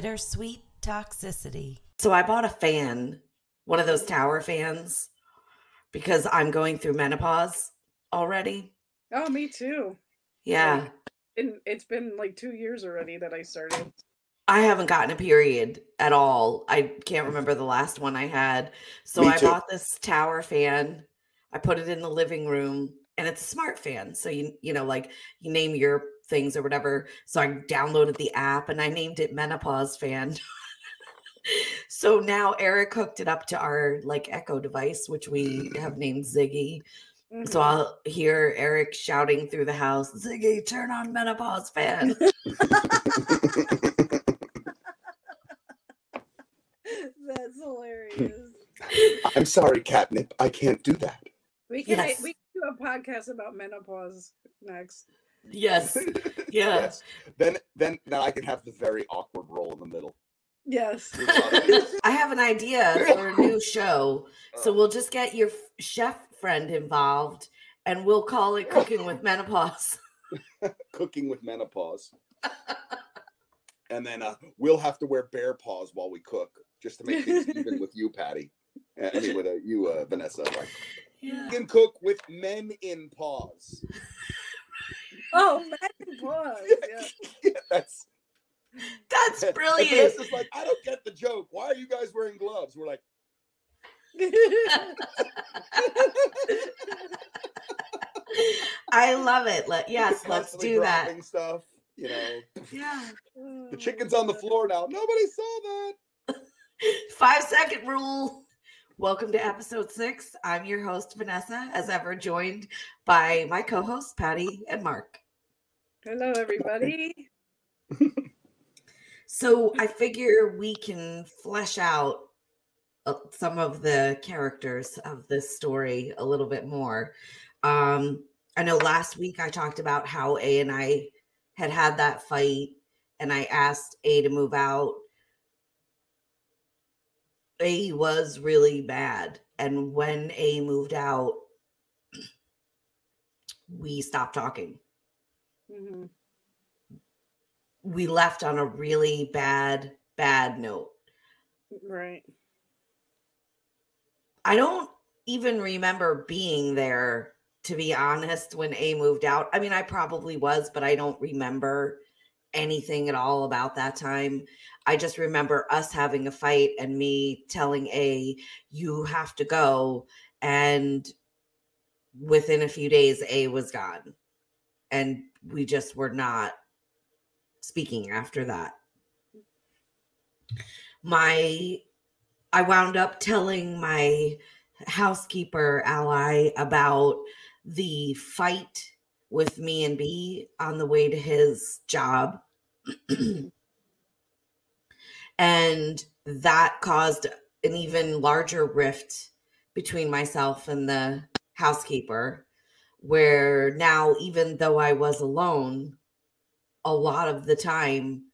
Bittersweet toxicity. So I bought a fan, one of those tower fans, because I'm going through menopause already. Oh, me too. Yeah. And it's been like two years already that I started. I haven't gotten a period at all. I can't remember the last one I had. So Me I too. bought this tower fan. I put it in the living room and it's a smart fan. So you you know like you name your things or whatever. So I downloaded the app and I named it menopause fan. so now Eric hooked it up to our like Echo device which we have named Ziggy. So Mhm. I'll hear Eric shouting through the house, Ziggy, turn on menopause fan. That's hilarious. I'm sorry, catnip. I can't do that. We can Yes. we can do a podcast about menopause next. Yes. Yeah. Yes. Then then now I can have the very awkward role in the middle. Yes. I have an idea for a new show. So we'll just get your chef friend involved and we'll call it Cooking with Menopause. Cooking with menopause. and then uh, we'll have to wear bear paws while we cook, just to make things even with you, Patty. Uh, I mean, with uh, you, uh, Vanessa. Like, Yeah. you can cook with men in paws. Oh, menopause. Yeah. Yeah, that's That's and brilliant. Vanessa's like, I don't get the joke. Why are you guys wearing gloves? We're like, I love it. Let, yes, let's do that. Stuff, you know. Yeah. The chicken's on the floor now. Nobody saw that. Five second rule. Welcome to episode six. I'm your host, Vanessa, as ever, joined by my co hosts, Patty and Mark. Hello, everybody. So I figure we can flesh out uh, some of the characters of this story a little bit more. Um, I know last week I talked about how A and I had had that fight, and I asked A to move out. A was really bad, and when A moved out, we stopped talking Mhm. we left on a really bad bad note Right. i don't even remember being there to be honest when a moved out i mean i probably was but i don't remember anything at all about that time i just remember us having a fight and me telling a you have to go and within a few days a was gone and we just were not speaking after that. My i wound up telling my housekeeper ally about the fight with me and b on the way to his job. And that caused an even larger rift between myself and the housekeeper where now even though i was alone a lot of the time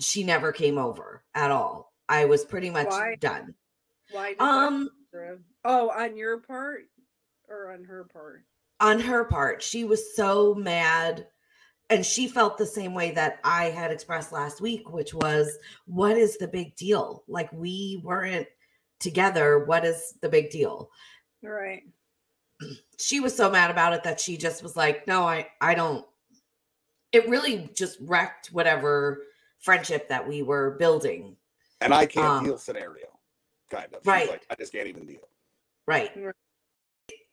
she never came over at all i was pretty much Why? done Why? um? Oh, on your part or on her part? on her part she was so mad and she felt the same way that i had expressed last week which was what is the big deal like we weren't together what is the big deal Right. She was so mad about it that she just was like no i i don't it really just wrecked whatever friendship that we were building And I can't Um, deal scenario, kind of. Right. Like, I just can't even deal. right Right.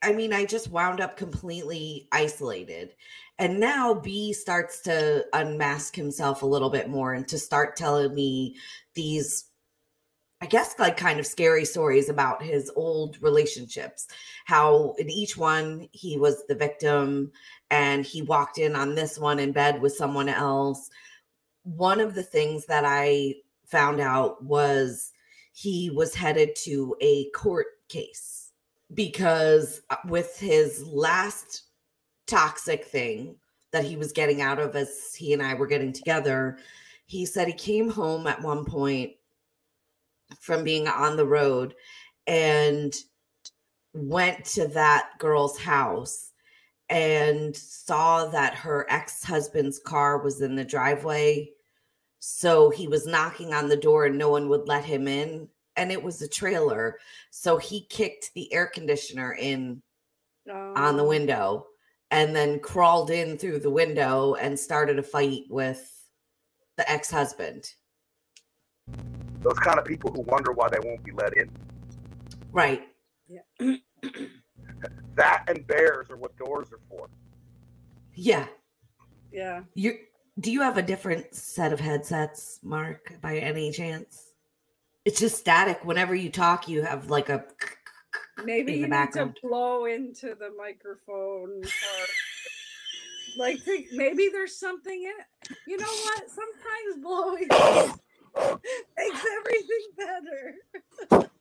i mean i just wound up completely isolated and now b starts to unmask himself a little bit more and to start telling me these i guess like kind of scary stories about his old relationships how in each one he was the victim and he walked in on this one in bed with someone else. One of the things that i found out was he was headed to a court case because uh, with his last toxic thing that he was getting out of as he and I were getting together, he said he came home at one point from being on the road and went to that girl's house and saw that her ex-husband's car was in the driveway So he was knocking on the door and no one would let him in. And it was a trailer. So he kicked the air conditioner in on the Um, window and then crawled in through the window and started a fight with the ex husband. Those kind of people who wonder why they won't be let in. Right. Yeah. That and bears are what doors are for. Yeah. Yeah. You do you have a different set of headsets, Mark, by any chance? It's just static. Whenever you talk, you have like a Maybe you the need background. to blow into the microphone. Or, like, think, maybe there's something in it. You know what? Sometimes blowing makes everything better.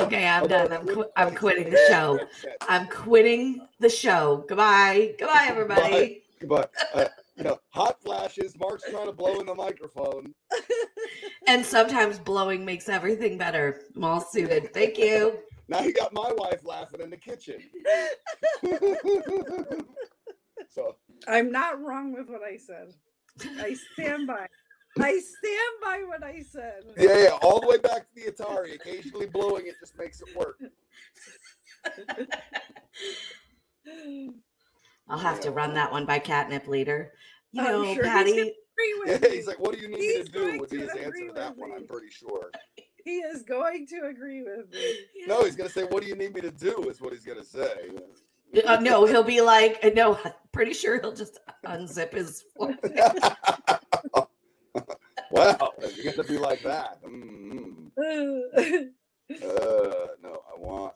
Okay, I'm done. I'm, qu- I'm quitting the show. I'm quitting the show. Goodbye. Goodbye, everybody. Goodbye. uh, you know, hot flashes. Mark's trying to blow in the microphone. And sometimes blowing makes everything better. I'm all suited. Thank you. Now you got my wife laughing in the kitchen. so I'm not wrong with what I said. I stand by. I stand by what I said. yeah, yeah, all the way back to the Atari. Occasionally blowing it just makes it work. I'll have to run that one by catnip later. You I'm know, sure he's Patty. Agree Yeah, he's like, "What do you need me He's to do?" going Would be his answer to that one. me. I'm pretty sure. He is going to agree with me. No, he's gonna say, "What do you need me to do?" Is what he's gonna say. Uh, no, he'll be like, uh, no, I'm pretty sure he'll just unzip his. wow, you're gonna be like that. Mm, uh, no, I want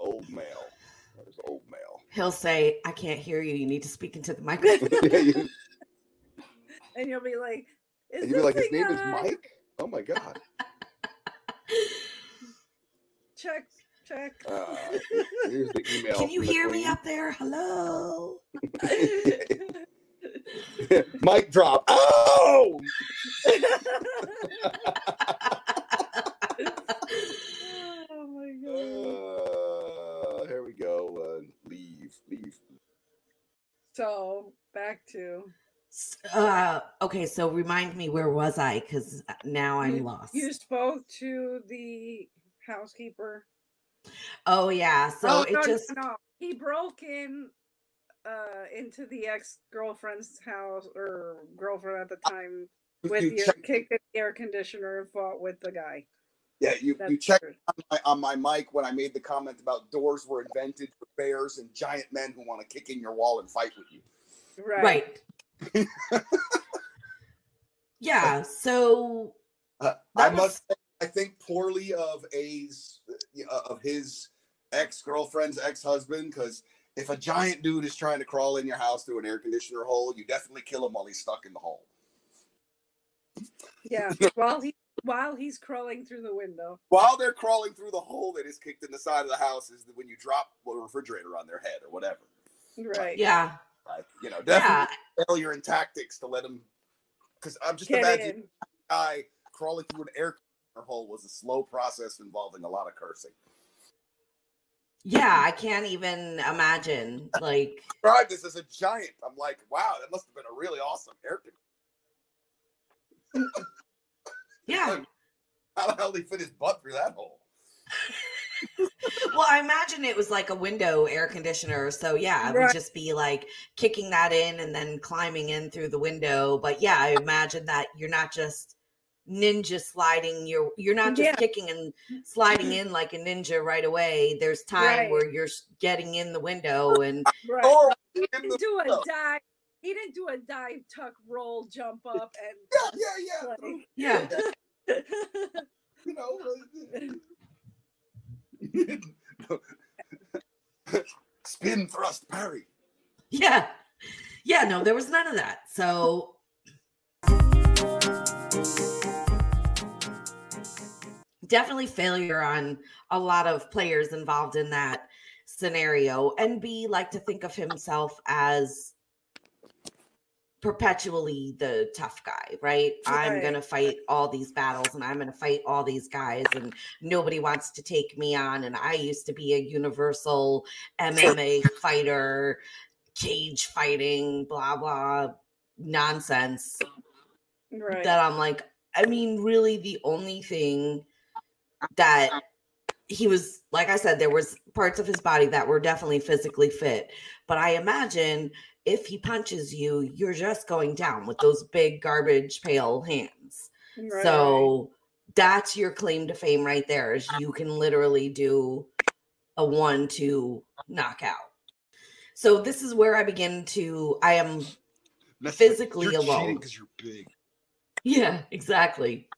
old male. There's old male. He'll say, I can't hear you. You need to speak into the microphone. Yeah, you- and you'll be like, is and you'd be like, "His name thing is? Mike." Oh my god. Check, check. Uh, here's the email. Can you from the hear me up there? Hello. Mic drop. Oh. oh my god. Uh, here we go. Uh, leave, leave. So back to Uh, okay, so remind me, where was I? Because now I'm lost. you spoke to the housekeeper. Oh, yeah. So oh, it no, no, just. no. he broke in uh into the ex girlfriend's house or girlfriend at the time with You the check- kicked the air conditioner and fought with the guy. yeah, you That's you checked on my, on my mic when I made the comment about doors were invented for bears and giant men who want to kick in your wall and fight with you. Right. Right. yeah. So Uh, I was- must say, I think poorly of A's uh, of his ex girlfriend's ex husband because if a giant dude is trying to crawl in your house through an air conditioner hole, you definitely kill him while he's stuck in the hole. Yeah. while he while he's crawling through the window. While they're crawling through the hole that is kicked in the side of the house, is when you drop a refrigerator on their head or whatever. Right. yeah. Like you know, Yeah. definitely failure in tactics to let him. Because I'm just Get imagining in. a guy crawling through an air conditioner hole was a slow process involving a lot of cursing. Yeah. I can't even imagine. Like, describe this as a giant. I'm like, wow, that must have been a really awesome air conditioner. yeah. How the hell did he fit his butt through that hole? Well, I imagine it was like a window air conditioner. So, yeah, it would just be like kicking that in and then climbing in through the window. But yeah, I imagine that you're not just ninja sliding you're you're not just Yeah. kicking and sliding mm-hmm. in like a ninja right away there's time Right. where you're getting in the window and Right. Oh, He didn't do a dive. He didn't do a dive, tuck, roll, jump up, and yeah, yeah, like, yeah You know, spin thrust parry. yeah yeah no there was none of that so definitely failure on a lot of players involved in that scenario and b like to think of himself as perpetually the tough guy right i'm gonna fight all these battles and i'm gonna fight all these guys and nobody wants to take me on and i used to be a universal mma fighter cage fighting blah blah nonsense Right. that I'm like, I mean, really, the only thing that he was, like I said, there was parts of his body that were definitely physically fit. But I imagine if he punches you, you're just going down with those big garbage pail hands. Right. So that's your claim to fame right there is you can literally do a one two knockout. So this is where I begin to I am physically you're alone. because you're big. Yeah, exactly.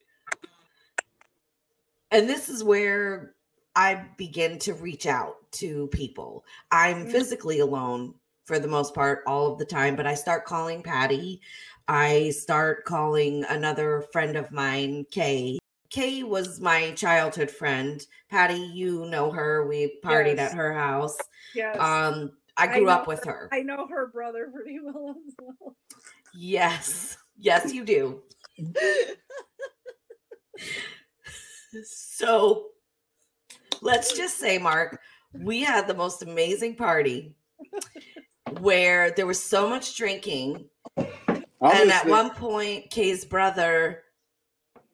And this is where I begin to reach out to people. I'm Mm. physically alone for the most part all of the time, but I start calling Patty. I start calling another friend of mine, Kay. Kay was my childhood friend. Patty, you know her. We partied Yes. at her house. yes. Um, I I grew know up with her. I know her brother pretty well as well. Yes. Yes, you do. So let's just say, Mark, we had the most amazing party where there was so much drinking. and at one point, Kay's brother,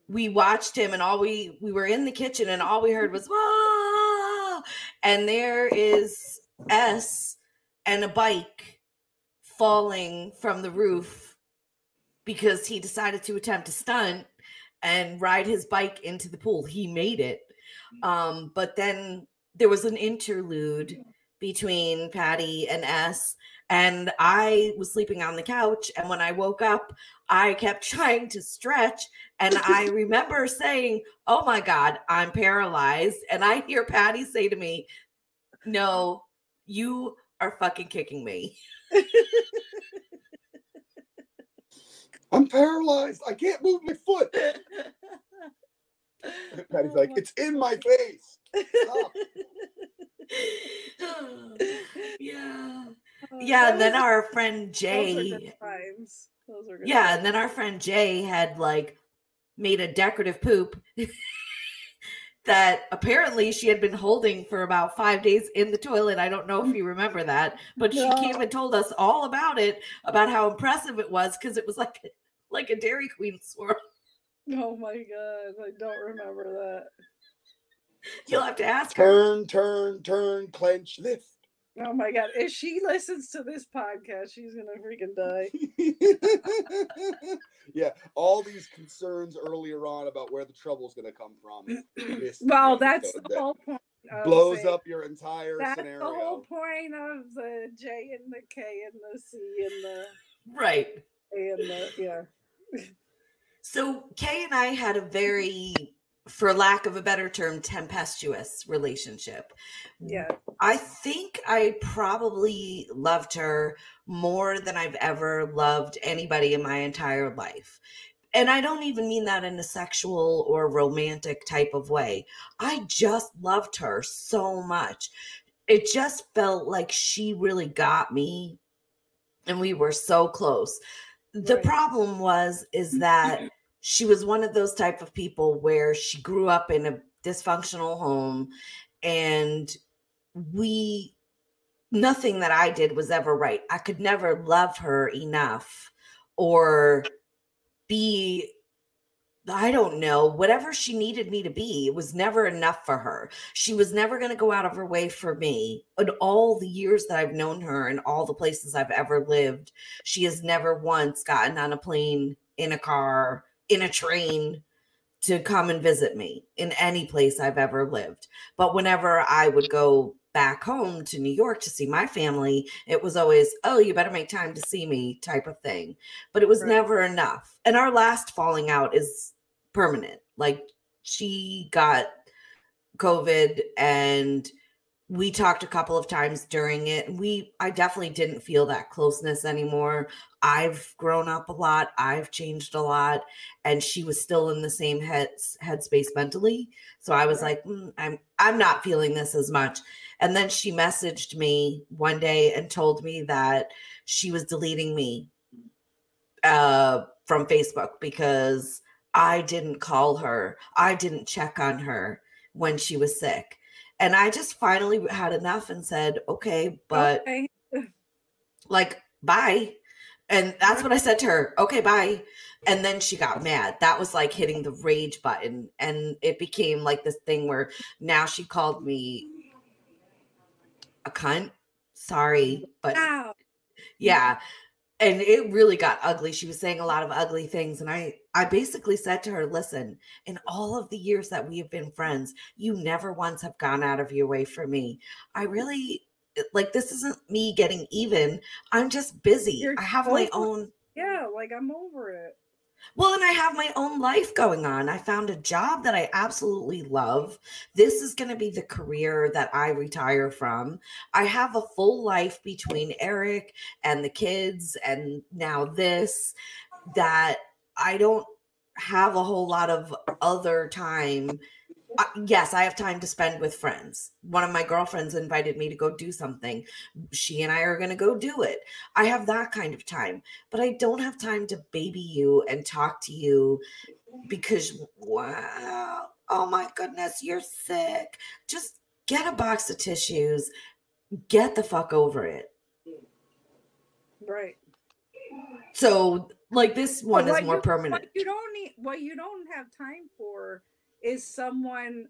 we watched him, and all we we were in the kitchen, and all we heard was "Whoa!" And there is S and a bike falling from the roof because he decided to attempt a stunt and ride his bike into the pool. He made it. Um, but then there was an interlude between Patty and S, and I was sleeping on the couch. And when I woke up, I kept trying to stretch. And I remember saying, Oh my God, I'm paralyzed. And I hear Patty say to me, No, you are fucking kicking me. I'm paralyzed. I can't move my foot. Patty's Oh like, it's in my face. Yeah. Oh, Yeah. And then our friend those were Jay. good times. Those were good Yeah, times. and then our friend Jay had like made a decorative poop that apparently she had been holding for about five days in the toilet. I don't know if you remember that, but she No. came and told us all about it, about how impressive it was because it was like like a Dairy Queen swirl. Oh my god, I don't remember that. You'll have to ask her. Turn, turn, turn, clench, lift. Oh my god, if she listens to this podcast, she's gonna freaking die. yeah, all these concerns earlier on about where the trouble's going to come from. Well, that's the that whole point. blows saying- up your entire That's scenario. the whole point of the J and the K and the C and the Right. A and the yeah. So Kay and I had a very, for lack of a better term, tempestuous relationship. Yeah. I think I probably loved her more than I've ever loved anybody in my entire life. And I don't even mean that in a sexual or romantic type of way. I just loved her so much. It just felt like she really got me and we were so close. The Right. problem was is that she was one of those type of people where she grew up in a dysfunctional home and we nothing that I did was ever right. I could never love her enough or be I don't know, whatever she needed me to be, it was never enough for her. She was never going to go out of her way for me. In all the years that I've known her and all the places I've ever lived, she has never once gotten on a plane, in a car, in a train to come and visit me in any place I've ever lived. But whenever I would go back home to New York to see my family, it was always, oh, you better make time to see me type of thing. But it was Right. never enough. And our last falling out is permanent. Like she got COVID and we talked a couple of times during it. We I definitely didn't feel that closeness anymore. I've grown up a lot. I've changed a lot and she was still in the same head headspace mentally. So I was like, "Mm, I'm I'm not feeling this as much. And then she messaged me one day and told me that she was deleting me uh from Facebook because I didn't call her. I didn't check on her when she was sick. And I just finally had enough and said, "Okay, but Okay. like bye And that's what I said to her. Okay, bye. And then she got mad. That was like hitting the rage button. And it became like this thing where now she called me a cunt. Sorry, but Ow. yeah. And it really got ugly. She was saying a lot of ugly things. And I I basically said to her, listen, in all of the years that we have been friends, you never once have gone out of your way for me. I really like this isn't me getting even. I'm just busy. You're I have my own Yeah, like I'm over it. Well, and I have my own life going on. I found a job that I absolutely love. This is going to be the career that I retire from. I have a full life between Eric and the kids, and now this that I don't have a whole lot of other time. Uh, yes, I have time to spend with friends. One of my girlfriends invited me to go do something. She and I are going to go do it. I have that kind of time but I don't have time to baby you and talk to you because wow, oh my goodness, you're sick. Just get a box of tissues, get the fuck over it. Right. So, like this one is more you- permanent. What you don't need, what you don't have time for, is someone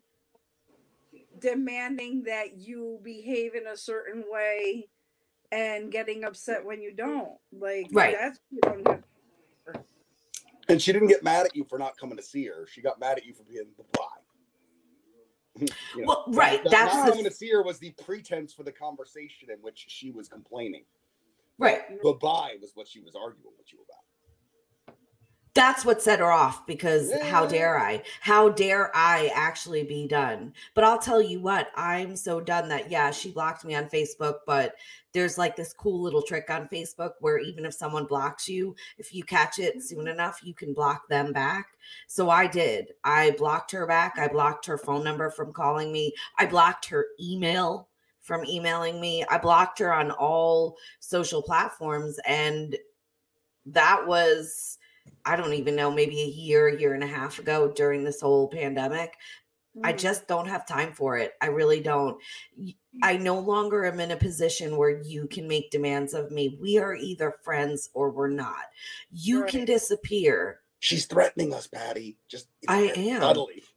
demanding that you behave in a certain way and getting upset when you don't. Like Right. that's what you don't have. And she didn't get mad at you for not coming to see her. She got mad at you for being the bye. You know, Well, right, that- that's not the- coming to see her was the pretense for the conversation in which she was complaining. Right. The bye was what she was arguing with you about. That's what set her off because how dare I? How dare I actually be done? But I'll tell you what, I'm so done that yeah, she blocked me on Facebook, but there's like this cool little trick on Facebook where even if someone blocks you, if you catch it soon mm-hmm. enough, you can block them back. So I did. I blocked her back. I blocked her phone number from calling me. I blocked her email from emailing me. I blocked her on all social platforms and that was I don't even know, maybe a year, year and a half ago during this whole pandemic. I Mhm. just don't have time for it. I really don't. I no longer am in a position where you can make demands of me. We are either friends or we're not. You can disappear. She's threatening us, Patty. Just I am. subtly.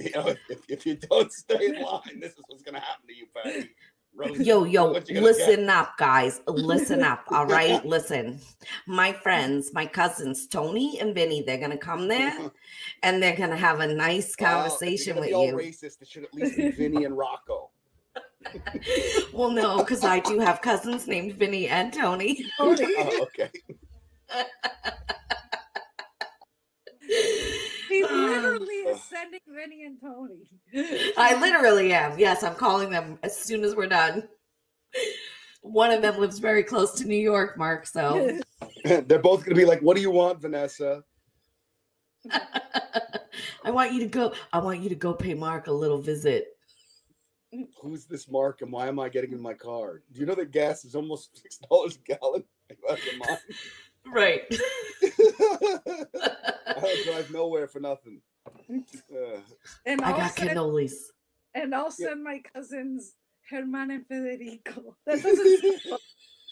You know, if, if you don't stay in line, this is what's gonna happen to you, Patty. Yo, yo, what get? listen up, guys. Listen up. All right. Listen. My friends, my cousins, Tony and Vinny, they're going to come there and they're going to have a nice oh, if conversation you're with gonna you. racist. It should at least be Vinny and Rocco. well, no, because I do have cousins named Vinny and Tony. Tony. Oh, okay. He Uh, literally is sending Vinny and Tony. I literally am. Yes, I'm calling them as soon as we're done. One of them lives very close to New York, Mark. So They're both gonna be like, "What do you want, Vanessa?" I want you to go. I want you to go pay Mark a little visit. Who's this Mark, and why am I getting in my car? Do you know that gas is almost six dollars a gallon? Are you out of Right. I drive nowhere for nothing. Uh, and I got send, cannolis. and I'll Yeah. my cousins Herman and Federico. That doesn't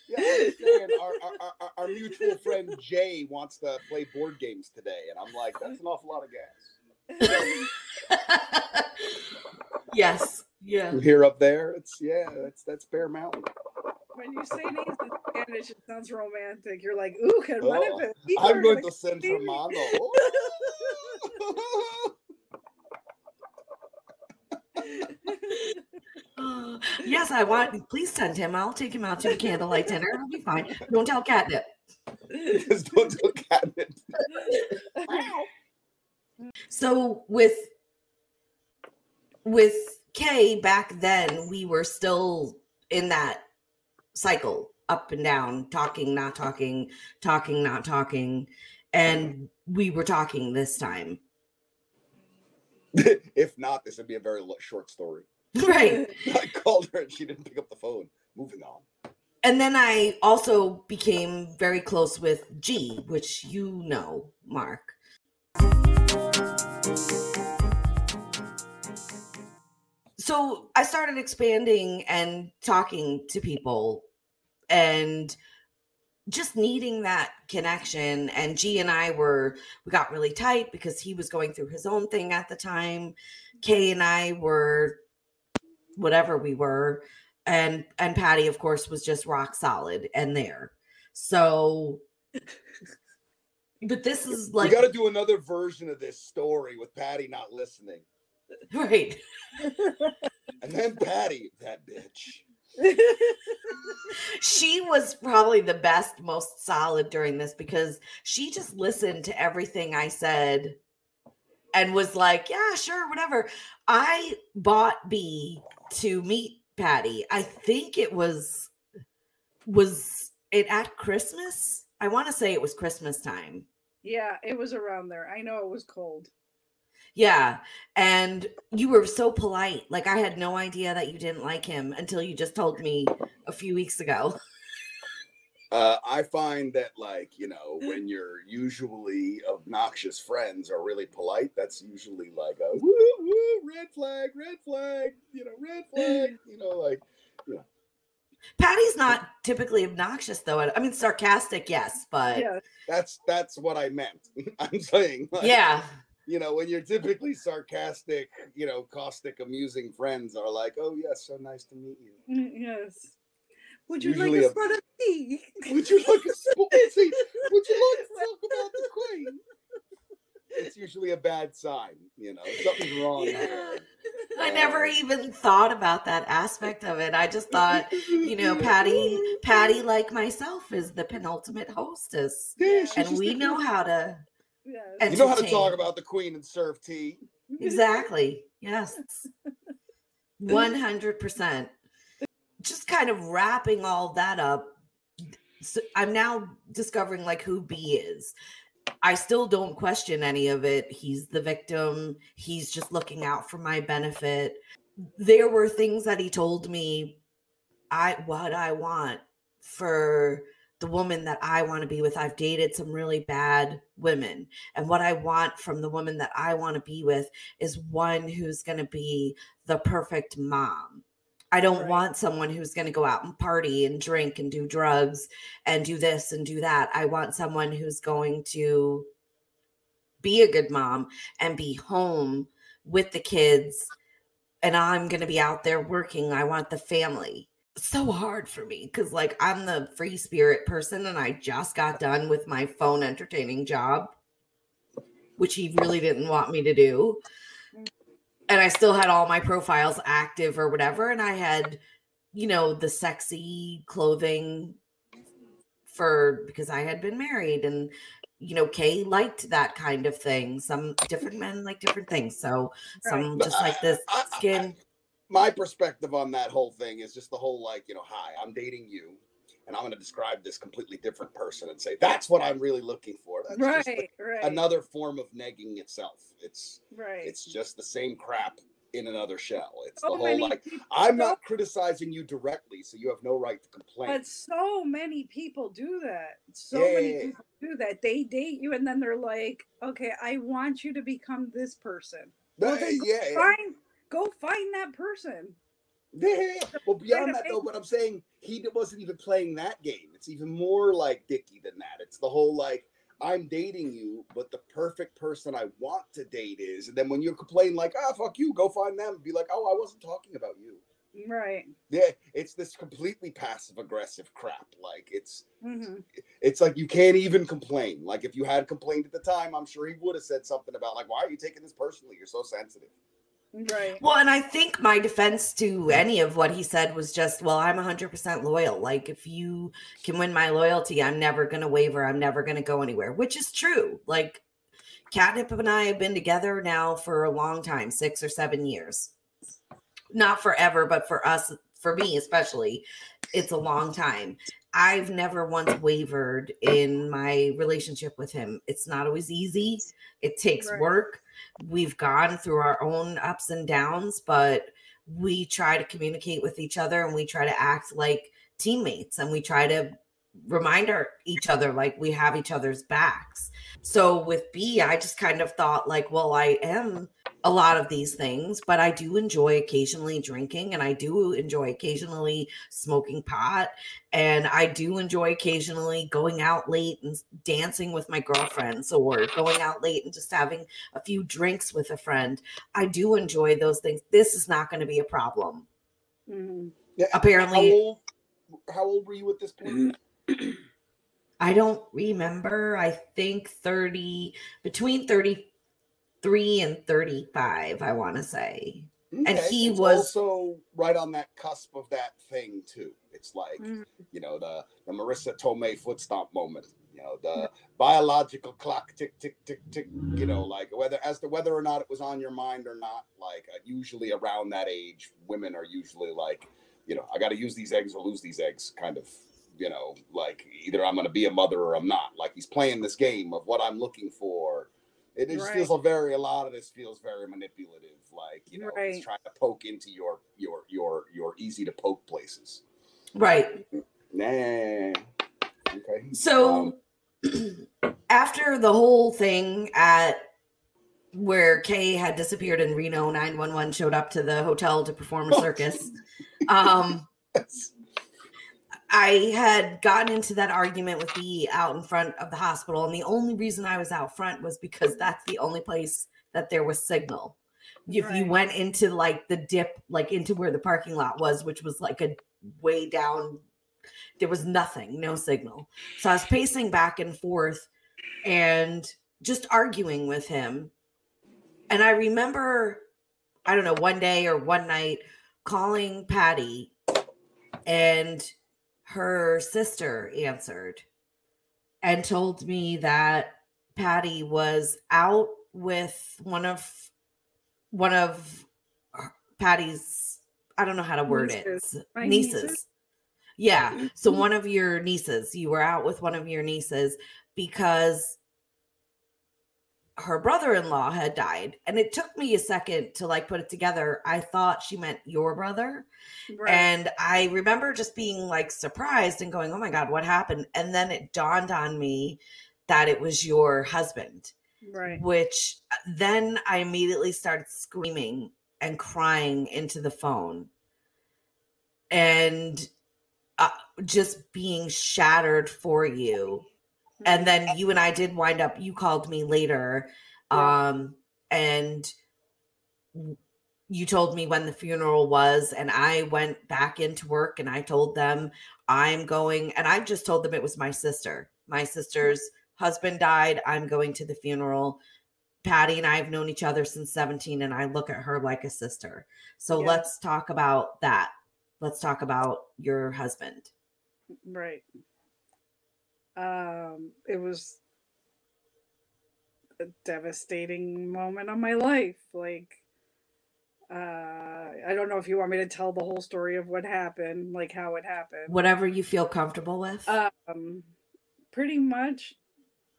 yeah, I understand. Our, our, our, our mutual friend Jay wants to play board games today, and I'm like, that's an awful lot of gas. yes. Yeah. You hear up there? It's yeah, that's that's Bear Mountain. When you say names in Spanish, it sounds romantic. You're like, ooh, can Oh, and Federico. I'm going gonna send see me." Hermano. Uh, yes, I want. Please send him. I'll take him out to a candlelight dinner. It'll be fine. Don't tell catnip. Just don't look at it. So with with Kay back then, we were still in that cycle, up and down, talking, not talking, talking, not talking, and mm-hmm. we were talking this time. if not, this would be a very short story. Right. I called her and she didn't pick up the phone. Moving on. And then I also became very close with G, which you know, Mark. So I started expanding and talking to people. And just needing that connection and G and I were we got really tight because he was going through his own thing at the time. Kay and I were whatever we were and and Patty of course was just rock solid and there. So but this is like we got to do another version of this story with Patty not listening, right. and then Patty, that bitch. she was probably the best, most solid during this because she just listened to everything I said and was like, yeah, sure, whatever. I bought B to meet Patty. I think it was was it at Christmas? I want to say it was Christmas time. yeah, it was around there. I know it was cold. Yeah. And you were so polite. Like I had no idea that you didn't like him until you just told me a few weeks ago. Uh, I find that, like, you know, when your usually obnoxious friends are really polite, that's usually like a woo woo, red flag, red flag, you know, red flag, you know, like, Patty's not typically obnoxious though. I mean sarcastic, yes, but yeah. Yeah. that's that's what I meant. I'm saying, like, you know, when you're typically sarcastic, you know, caustic, amusing friends are like, oh, yes, so nice to meet you. Mm, Yes. Would you Usually like a- a spot of tea? Would you like a spoon? See, would you like to talk about the queen? It's usually a bad sign, you know, something's wrong. Yeah. I never even thought about that aspect of it. I just thought, you know, Patty, Patty, like myself, is the penultimate hostess. Yeah, And we know how to Yes. You know how to talk about the queen and serve tea. Exactly. Yes. 100%. Just kind of wrapping all that up. So I'm now discovering like who B is. I still don't question any of it. He's the victim. He's just looking out for my benefit. There were things that he told me I what I want for the woman that I want to be with. I've dated some really bad women. And what I want from the woman that I want to be with is one who's going to be the perfect mom. I don't Right. want someone who's going to go out and party and drink and do drugs and do this and do that. I want someone who's going to be a good mom and be home with the kids. And I'm going to be out there working. I want the family. So hard for me because, like, I'm the free spirit person and I just got done with my phone entertaining job, which he really didn't want me to do. And I still had all my profiles active or whatever. And I had, you know, the sexy clothing for because I had been married and you know, Kay liked that kind of thing. Some different men like different things. So some just like this skin. My perspective on that whole thing is just the whole like, you know, hi, I'm dating you, and I'm going to describe this completely different person and say that's what I'm really looking for. That's Right, right. another form of negging itself. It's right. it's just the same crap in another shell. It's So the whole like I'm not criticizing you directly, so you have no right to complain. But so many people do that. So Yeah, many yeah, yeah. people do that. They date you and then they're like, okay, I want you to become this person. Well, yeah, yeah. Go find that person. Yeah. Well, beyond that, though, what I'm saying, he wasn't even playing that game. It's even more like Dicky than that. It's the whole like, I'm dating you, but the perfect person I want to date is. And then when you complain, like, ah, fuck you, go find them, be like, oh, I wasn't talking about you. Right. Yeah, it's this completely passive aggressive crap. Like, it's hmm it's like you can't even complain. Like, if you had complained at the time, I'm sure he would have said something about, like, why are you taking this personally? You're so sensitive. Right. Well, and I think my defense to any of what he said was just, well, I'm 100% loyal. Like, if you can win my loyalty, I'm never going to waver. I'm never going to go anywhere, which is true. Like, Catnip and I have been together now for a long time six or seven years. Not forever, but for us, for me especially, it's a long time. I've never once wavered in my relationship with him. It's not always easy, it takes Right. work. We've gone through our own ups and downs, but we try to communicate with each other and we try to act like teammates and we try to remind our, each other like we have each other's backs. So with B, I just kind of thought like, well, I am a lot of these things, but I do enjoy occasionally drinking and I do enjoy occasionally smoking pot and I do enjoy occasionally going out late and dancing with my girlfriends or going out late and just having a few drinks with a friend. I do enjoy those things. This is not going to be a problem. Mhm. Yeah, Apparently- how old, how old were you at this point? I don't remember. I think 30 between 33 and 35, I want to say. And he it's was- also right on that cusp of that thing too. It's like Mhm. you know the the Marisa Tomei foot stomp moment. You know the biological clock tick tick tick tick. You know like whether as to whether or not it was on your mind or not. Like uh, usually around that age, women are usually like you know I got to use these eggs or lose these eggs kind of. You know, like either I'm going to be a mother or I'm not. Like he's playing this game of what I'm looking for. It just feels a very a lot of this feels very manipulative. Like you know, he's trying to poke into your your your your easy to poke places. Right. Nah. Okay. So Um, after the whole thing at where Kay had disappeared in Reno, 911 showed up to the hotel to perform a circus. um, I had gotten into that argument with B out in front of the hospital, and the only reason I was out front was because that's the only place that there was signal. If you went into like the dip, like into where the parking lot was, which was like a way down, there was nothing, no signal. So I was pacing back and forth and just arguing with him. And I remember, I don't know, one day or one night calling Patty and her sister answered and told me that Patty was out with one of one of Patty's I don't know how to word Nieces. it My nieces. nieces? Yeah. Mm-hmm. So one of your nieces, you were out with one of your nieces because her brother-in-law had died and it took me a second to like put it together. I thought she meant your brother. Right. And I remember just being like surprised and going, "Oh my god, what happened?" And then it dawned on me that it was your husband, right. which uh, then I immediately started screaming and crying into the phone. And uh, just being shattered for you and mm-hmm. then you and I did wind up you called me later um and you told me when the funeral was and I went back into work and I told them I'm going and I just told them it was my sister. My sister's mm-hmm. husband died I'm going to the funeral. Patty and I have known each other since 17 and I look at her like a sister. So Yeah. let's talk about that. Let's talk about your husband. Mm, right. Um, it was a devastating moment of my life. Like, uh, I don't know if you want me to tell the whole story of what happened, like how it happened. whatever you feel comfortable with Um, pretty much,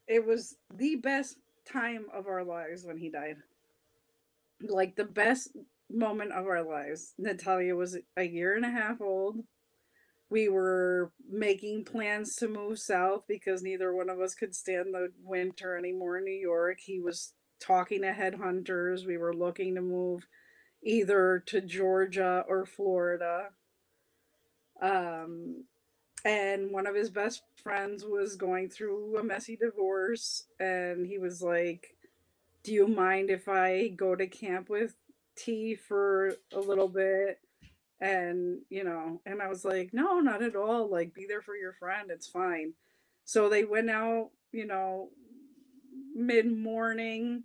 it was the best time of our lives when he died. Like the best moment of our lives. Natalia was a year and a half old. We were making plans to move south because neither one of us could stand the winter anymore in New York. He was talking to headhunters. We were looking to move either to Georgia or Florida. Um, and one of his best friends was going through a messy divorce and he was like do you mind if i go to camp with t for a little bit and you know and i was like no not at all like be there for your friend it's fine. So they went out you know mid morning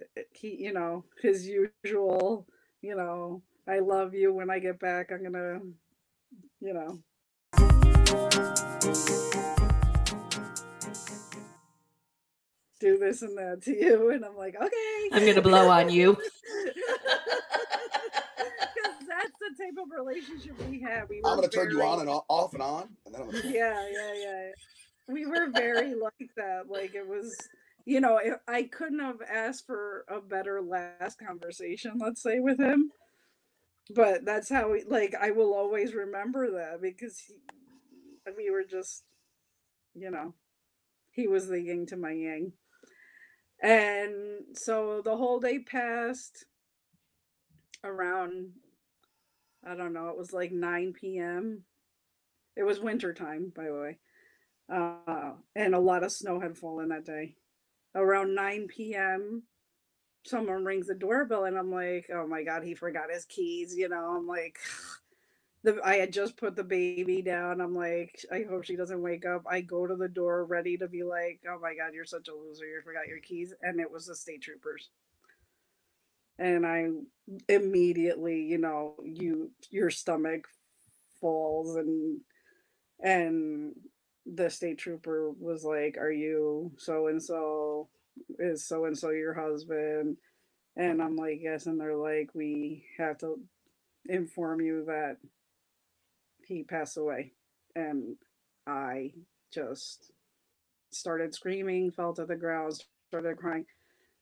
uh, he you know his usual you know i love you when i get back i'm gonna you know. Do this and that to you and i'm like okay. I'm gonna blow on you. 'Cause that's the type of relationship we had we I'm gonna turn you on and off and on, and then I'm gonna. yeah yeah yeah we were very like that like it was you know i couldn't have asked for a better last conversation let's say with him but that's how we like i will always remember that because he, we were just, you know, he was the yin to my yang. And so the whole day passed around, I don't know, it was like 9 p.m. It was winter time, by the way. Uh, and a lot of snow had fallen that day. Around 9 p.m., someone rings the doorbell, and I'm like, oh my God, he forgot his keys. You know, I'm like, the, I had just put the baby down. I'm like, I hope she doesn't wake up. I go to the door ready to be like, oh my God, you're such a loser. You forgot your keys. And it was the state troopers. And I immediately, you know, you your stomach falls and and the state trooper was like, Are you so and so? Is so and so your husband? And I'm like, Yes. And they're like, We have to inform you that he passed away. And I just started screaming, fell to the ground, started crying.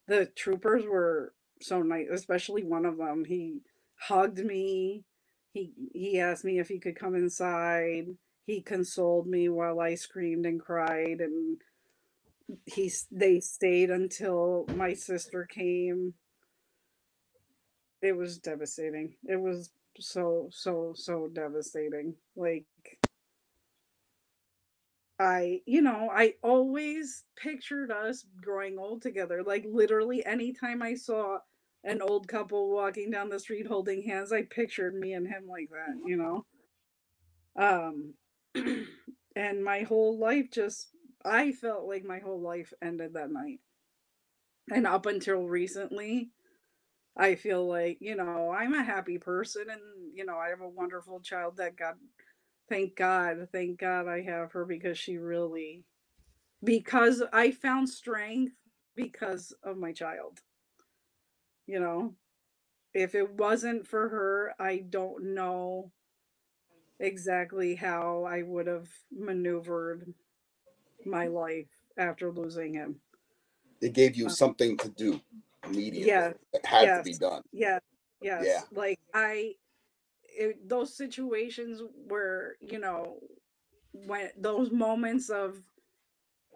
The troopers were so nice, especially one of them. He hugged me. He he asked me if he could come inside. He consoled me while I screamed and cried and he they stayed until my sister came. It was devastating. It was so so so devastating like i you know i always pictured us growing old together like literally anytime i saw an old couple walking down the street holding hands i pictured me and him like that you know um and my whole life just i felt like my whole life ended that night and up until recently I feel like, you know, I'm a happy person and, you know, I have a wonderful child that God, thank God, thank God I have her because she really, because I found strength because of my child. You know, if it wasn't for her, I don't know exactly how I would have maneuvered my life after losing him. It gave you something to do immediately. Yeah. It had yes. to be done. Yeah. Yes. Yeah. Like I, it, those situations where you know, when those moments of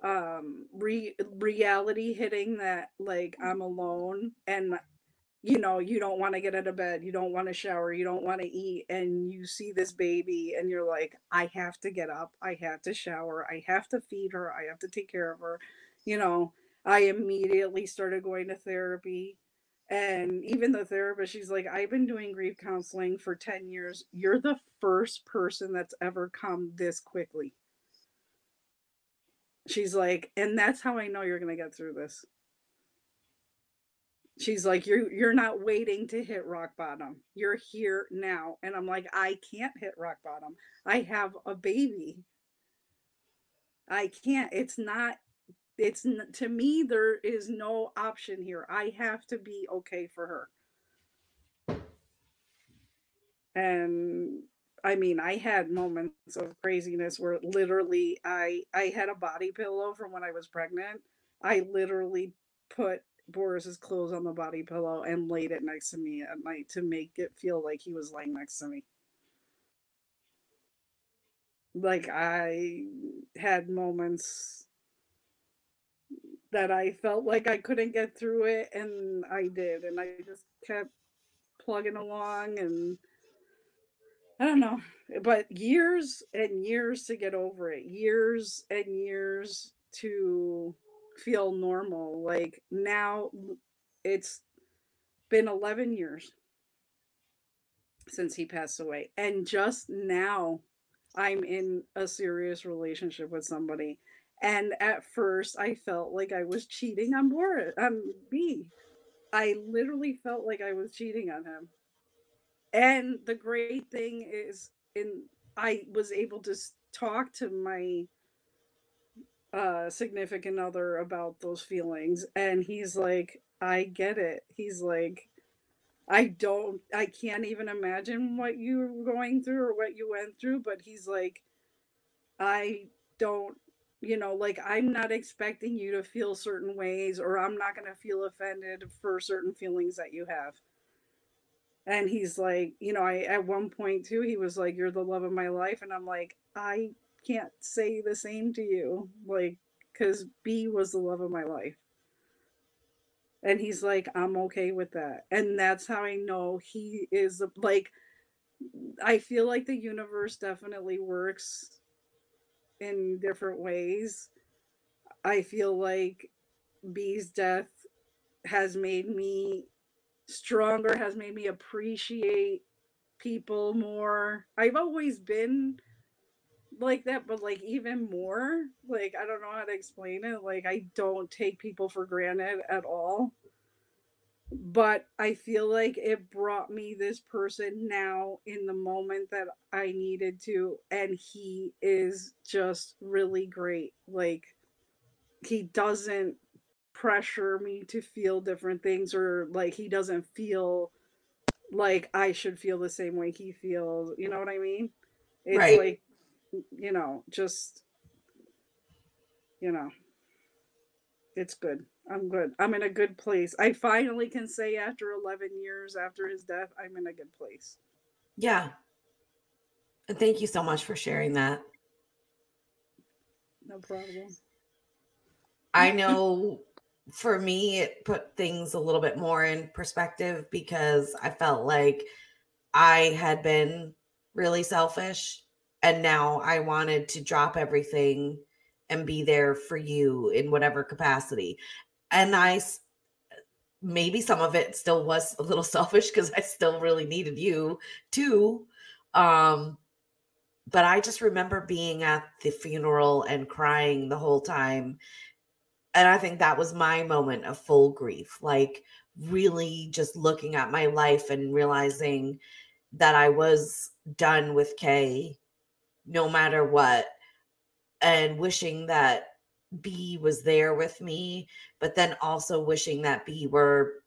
um re- reality hitting that like I'm alone and you know you don't want to get out of bed you don't want to shower you don't want to eat and you see this baby and you're like i have to get up i have to shower i have to feed her i have to take care of her you know I immediately started going to therapy. And even the therapist, she's like, I've been doing grief counseling for 10 years. You're the first person that's ever come this quickly. She's like, and that's how I know you're going to get through this. She's like, you're you're not waiting to hit rock bottom. You're here now. And I'm like, I can't hit rock bottom. I have a baby. I can't. It's not it's to me there is no option here i have to be okay for her and i mean i had moments of craziness where literally i i had a body pillow from when i was pregnant i literally put boris's clothes on the body pillow and laid it next to me at night to make it feel like he was laying next to me. Like i had moments that I felt like I couldn't get through it, and I did, and I just kept plugging along, and I don't know, but years and years to get over it, years and years to feel normal. Like now, it's been 11 years since he passed away, and just now, I'm in a serious relationship with somebody and at first, I felt like I was cheating on Boris, on B. I literally felt like I was cheating on him. And the great thing is, in I was able to talk to my uh, significant other about those feelings, and he's like, "I get it." He's like, "I don't, I can't even imagine what you were going through or what you went through," but he's like, "I don't you know like i'm not expecting you to feel certain ways or i'm not going to feel offended for certain feelings that you have. And he's like you know i at one point too he was like you're the love of my life. And i'm like i can't say the same to you. Like, because B was the love of my life. And he's like, I'm okay with that. And that's how I know he is like, I feel like the universe definitely works in different ways. I feel like B's death has made me stronger, has made me appreciate people more. I've always been like that, but like even more. Like I don't know how to explain it. Like I don't take people for granted at all. But I feel like it brought me this person now in the moment that I needed to. And he is just really great. Like he doesn't pressure me to feel different things or like he doesn't feel like I should feel the same way he feels. You know what I mean? It's Right. like you know, just you know. It's good. I'm good. I'm in a good place. I finally can say after 11 years after his death, I'm in a good place. Yeah. And thank you so much for sharing that. No problem. I know for me, it put things a little bit more in perspective because I felt like I had been really selfish and now I wanted to drop everything and be there for you in whatever capacity. And I maybe some of it still was a little selfish because I still really needed you too. Um, but I just remember being at the funeral and crying the whole time. And I think that was my moment of full grief, like really just looking at my life and realizing that I was done with Kay no matter what, and wishing that B was there with me, but then also wishing that B were,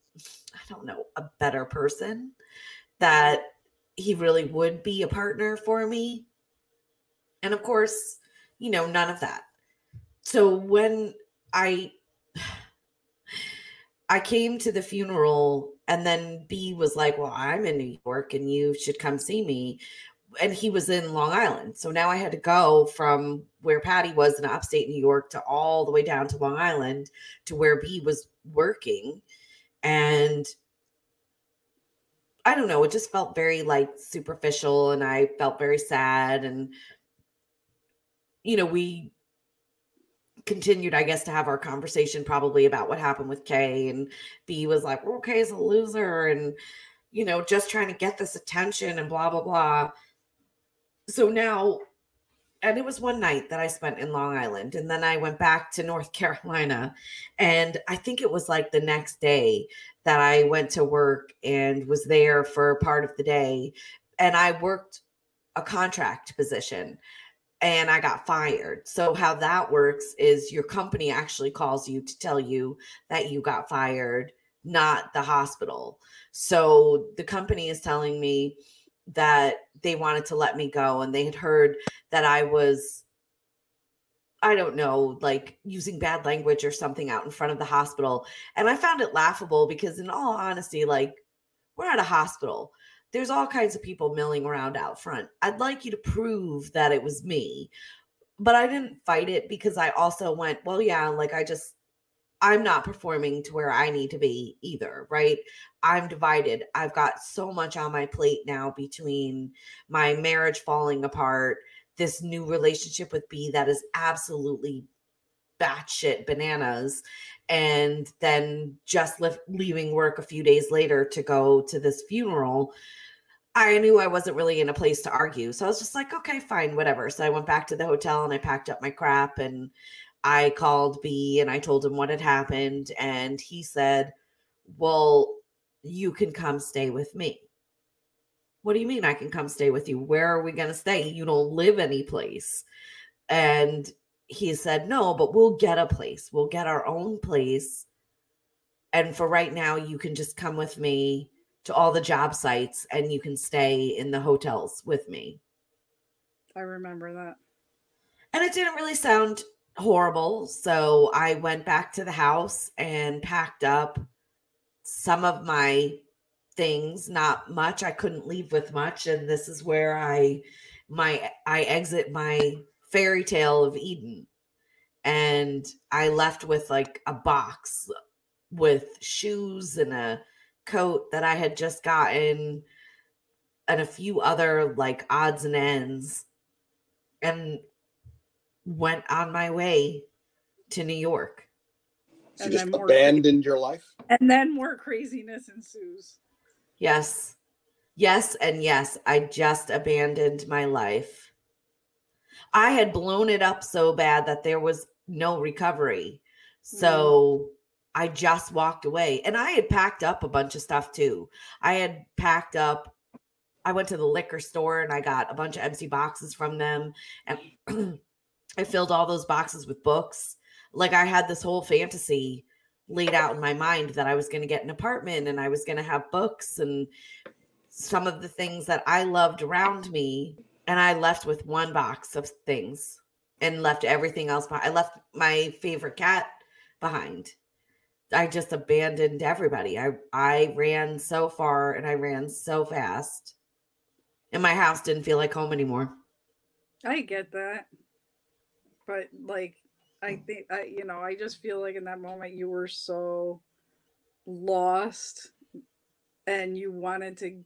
I don't know, a better person, that he really would be a partner for me. And of course, you know, none of that. So when I I came to the funeral and then B was like, "Well, I'm in New York and you should come see me." And he was in Long Island. So now I had to go from where Patty was in upstate New York to all the way down to Long Island to where B was working. And I don't know, it just felt very like superficial and I felt very sad and you know, we continued, I guess, to have our conversation probably about what happened with Kay. And B was like, well, Kay's a loser and, you know, just trying to get this attention and blah, blah, blah. So now, and it was one night that I spent in Long Island. And then I went back to North Carolina. And I think it was like the next day that I went to work and was there for part of the day. And I worked a contract position and I got fired. So how that works is your company actually calls you to tell you that you got fired, not the hospital. So the company is telling me that they wanted to let me go and they had heard that I was I don't know, like using bad language or something out in front of the hospital. And I found it laughable because in all honesty, like we're at a hospital there's all kinds of people milling around out front. I'd like you to prove that it was me. But I didn't fight it because I also went, well, yeah, like I just, I'm not performing to where I need to be either, right? I'm divided. I've got so much on my plate now between my marriage falling apart, this new relationship with B that is absolutely batshit bananas, and then just leaving work a few days later to go to this funeral. I knew I wasn't really in a place to argue. So I was just like, okay, fine, whatever. So I went back to the hotel and I packed up my crap and I called B and I told him what had happened. And he said, well, you can come stay with me. What do you mean I can come stay with you? Where are we going to stay? You don't live any place. And he said, no, but we'll get a place. We'll get our own place. And for right now, you can just come with me to all the job sites and you can stay in the hotels with me. I remember that. And it didn't really sound horrible. So I went back to the house and packed up some of my things, not much. I couldn't leave with much. And this is where I my I exit my fairy tale of Eden. And I left with like a box with shoes and a coat that I had just gotten and a few other like odds and ends and went on my way to New York. So And just then more- abandoned your life. And then more craziness ensues. Yes. Yes, and yes, I just abandoned my life. I had blown it up so bad that there was no recovery. So mm-hmm. I just walked away. And I had packed up a bunch of stuff too. I had packed up, I went to the liquor store and I got a bunch of empty boxes from them. And I filled all those boxes with books. Like I had this whole fantasy laid out in my mind that I was going to get an apartment and I was going to have books and some of the things that I loved around me. And I left with one box of things and left everything else behind. I left my favorite cat behind. I just abandoned everybody. I I ran so far and I ran so fast. And my house didn't feel like home anymore. I get that. But like I think I you know, I just feel like in that moment you were so lost and you wanted to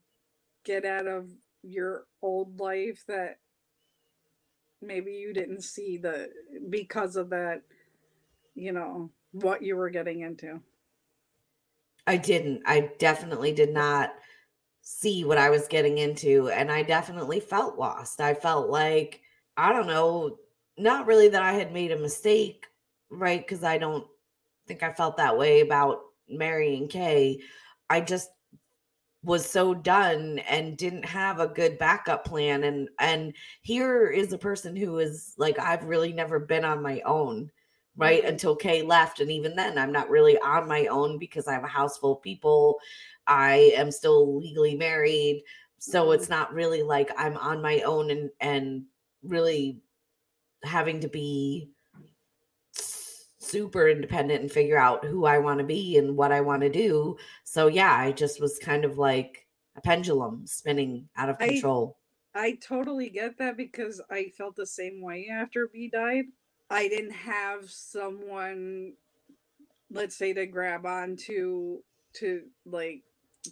get out of your old life that maybe you didn't see the because of that you know what you were getting into. I didn't. I definitely did not see what I was getting into. And I definitely felt lost. I felt like, I don't know, not really that I had made a mistake, right? Because I don't think I felt that way about marrying Kay. I just was so done and didn't have a good backup plan and and here is a person who is like I've really never been on my own right Mhm. until Kay left and even then I'm not really on my own because I have a house full of people I am still legally married so it's not really like I'm on my own and and really having to be super independent and figure out who I want to be and what I want to do so yeah I just was kind of like a pendulum spinning out of I- control I totally get that because I felt the same way after B died. I didn't have someone, let's say, to grab onto to like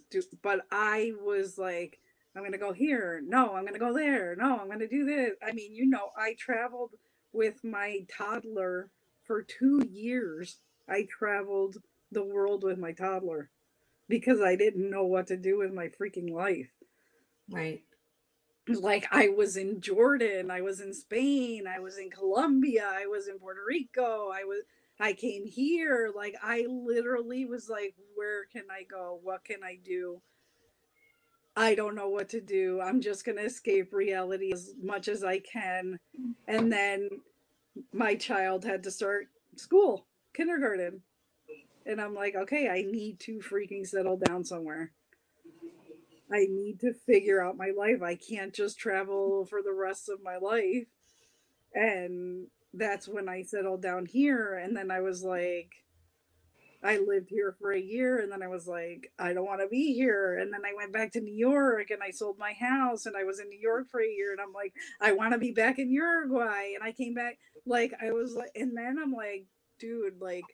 do, but I was like, I'm gonna go here. No, I'm gonna go there. No, I'm gonna do this. I mean, you know, I traveled with my toddler for two years. I traveled the world with my toddler because I didn't know what to do with my freaking life right like I was in Jordan, I was in Spain, I was in Colombia, I was in Puerto Rico, I was I came here, like I literally was like where can I go? What can I do? I don't know what to do. I'm just going to escape reality as much as I can. Mm. And then my child had to start school, kindergarten. And I'm like, okay, I need to freaking settle down somewhere. I need to figure out my life. I can't just travel for the rest of my life. And that's when I settled down here. And then I was like, I lived here for a year. And then I was like, I don't want to be here. And then I went back to New York and I sold my house and I was in New York for a year. And I'm like, I want to be back in Uruguay. And I came back, like, I was like, and then I'm like, dude, like,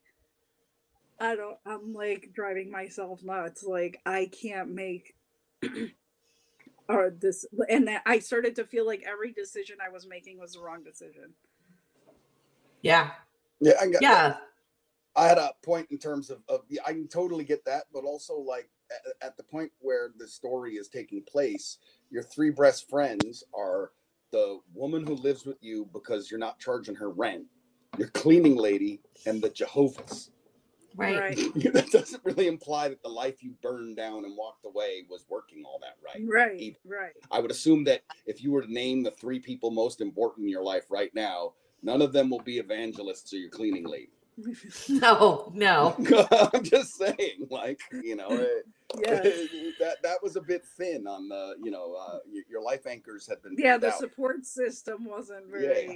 I don't, I'm like driving myself nuts. Like, I can't make or uh, this and that I started to feel like every decision I was making was the wrong decision. yeah Yeah, I got, yeah I had a point in terms of, of yeah, I can totally get that, but also like at, at the point where the story is taking place, your three best friends are the woman who lives with you because you're not charging her rent, your cleaning lady, and the Jehovah's. right, that doesn't really imply that the life you burned down and walked away was working all that right. Right. either. Right. I would assume that if you were to name the three people most important in your life right now, none of them will be evangelists or your cleaning lady. no no I'm just saying, like you know, it- yeah. that that was a bit thin on the you know uh, your, life anchors had been Yeah, the out. support system wasn't Yeah.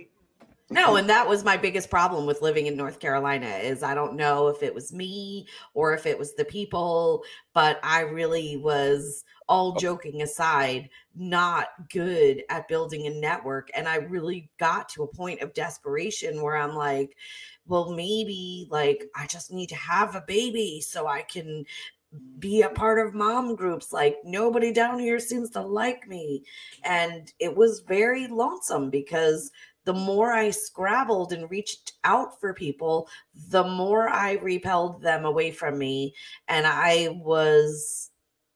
No, and that was my biggest problem with living in North Carolina is I don't know if it was me or if it was the people, but I really was all joking aside not good at building a network and I really got to a point of desperation where I'm like, well maybe like I just need to have a baby so I can be a part of mom groups like nobody down here seems to like me and it was very lonesome because the more I scrabbled and reached out for people, the more I repelled them away from me. And I was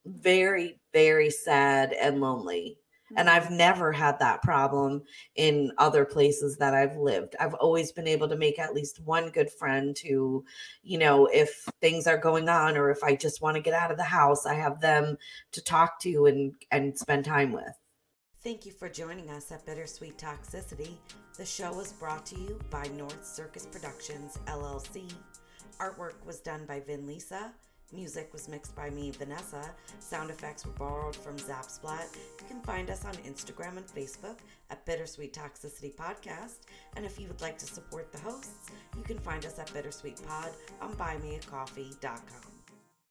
very, very sad and lonely. And I've never had that problem in other places that I've lived. I've always been able to make at least one good friend who, you know, if things are going on or if I just want to get out of the house, I have them to talk to and and spend time with. Thank you for joining us at Bittersweet Toxicity. The show was brought to you by North Circus Productions, LLC. Artwork was done by Vin Lisa. Music was mixed by me, Vanessa. Sound effects were borrowed from Zapsplat. You can find us on Instagram and Facebook at Bittersweet Toxicity Podcast. And if you would like to support the hosts, you can find us at Bittersweet Pod on buymeacoffee.com.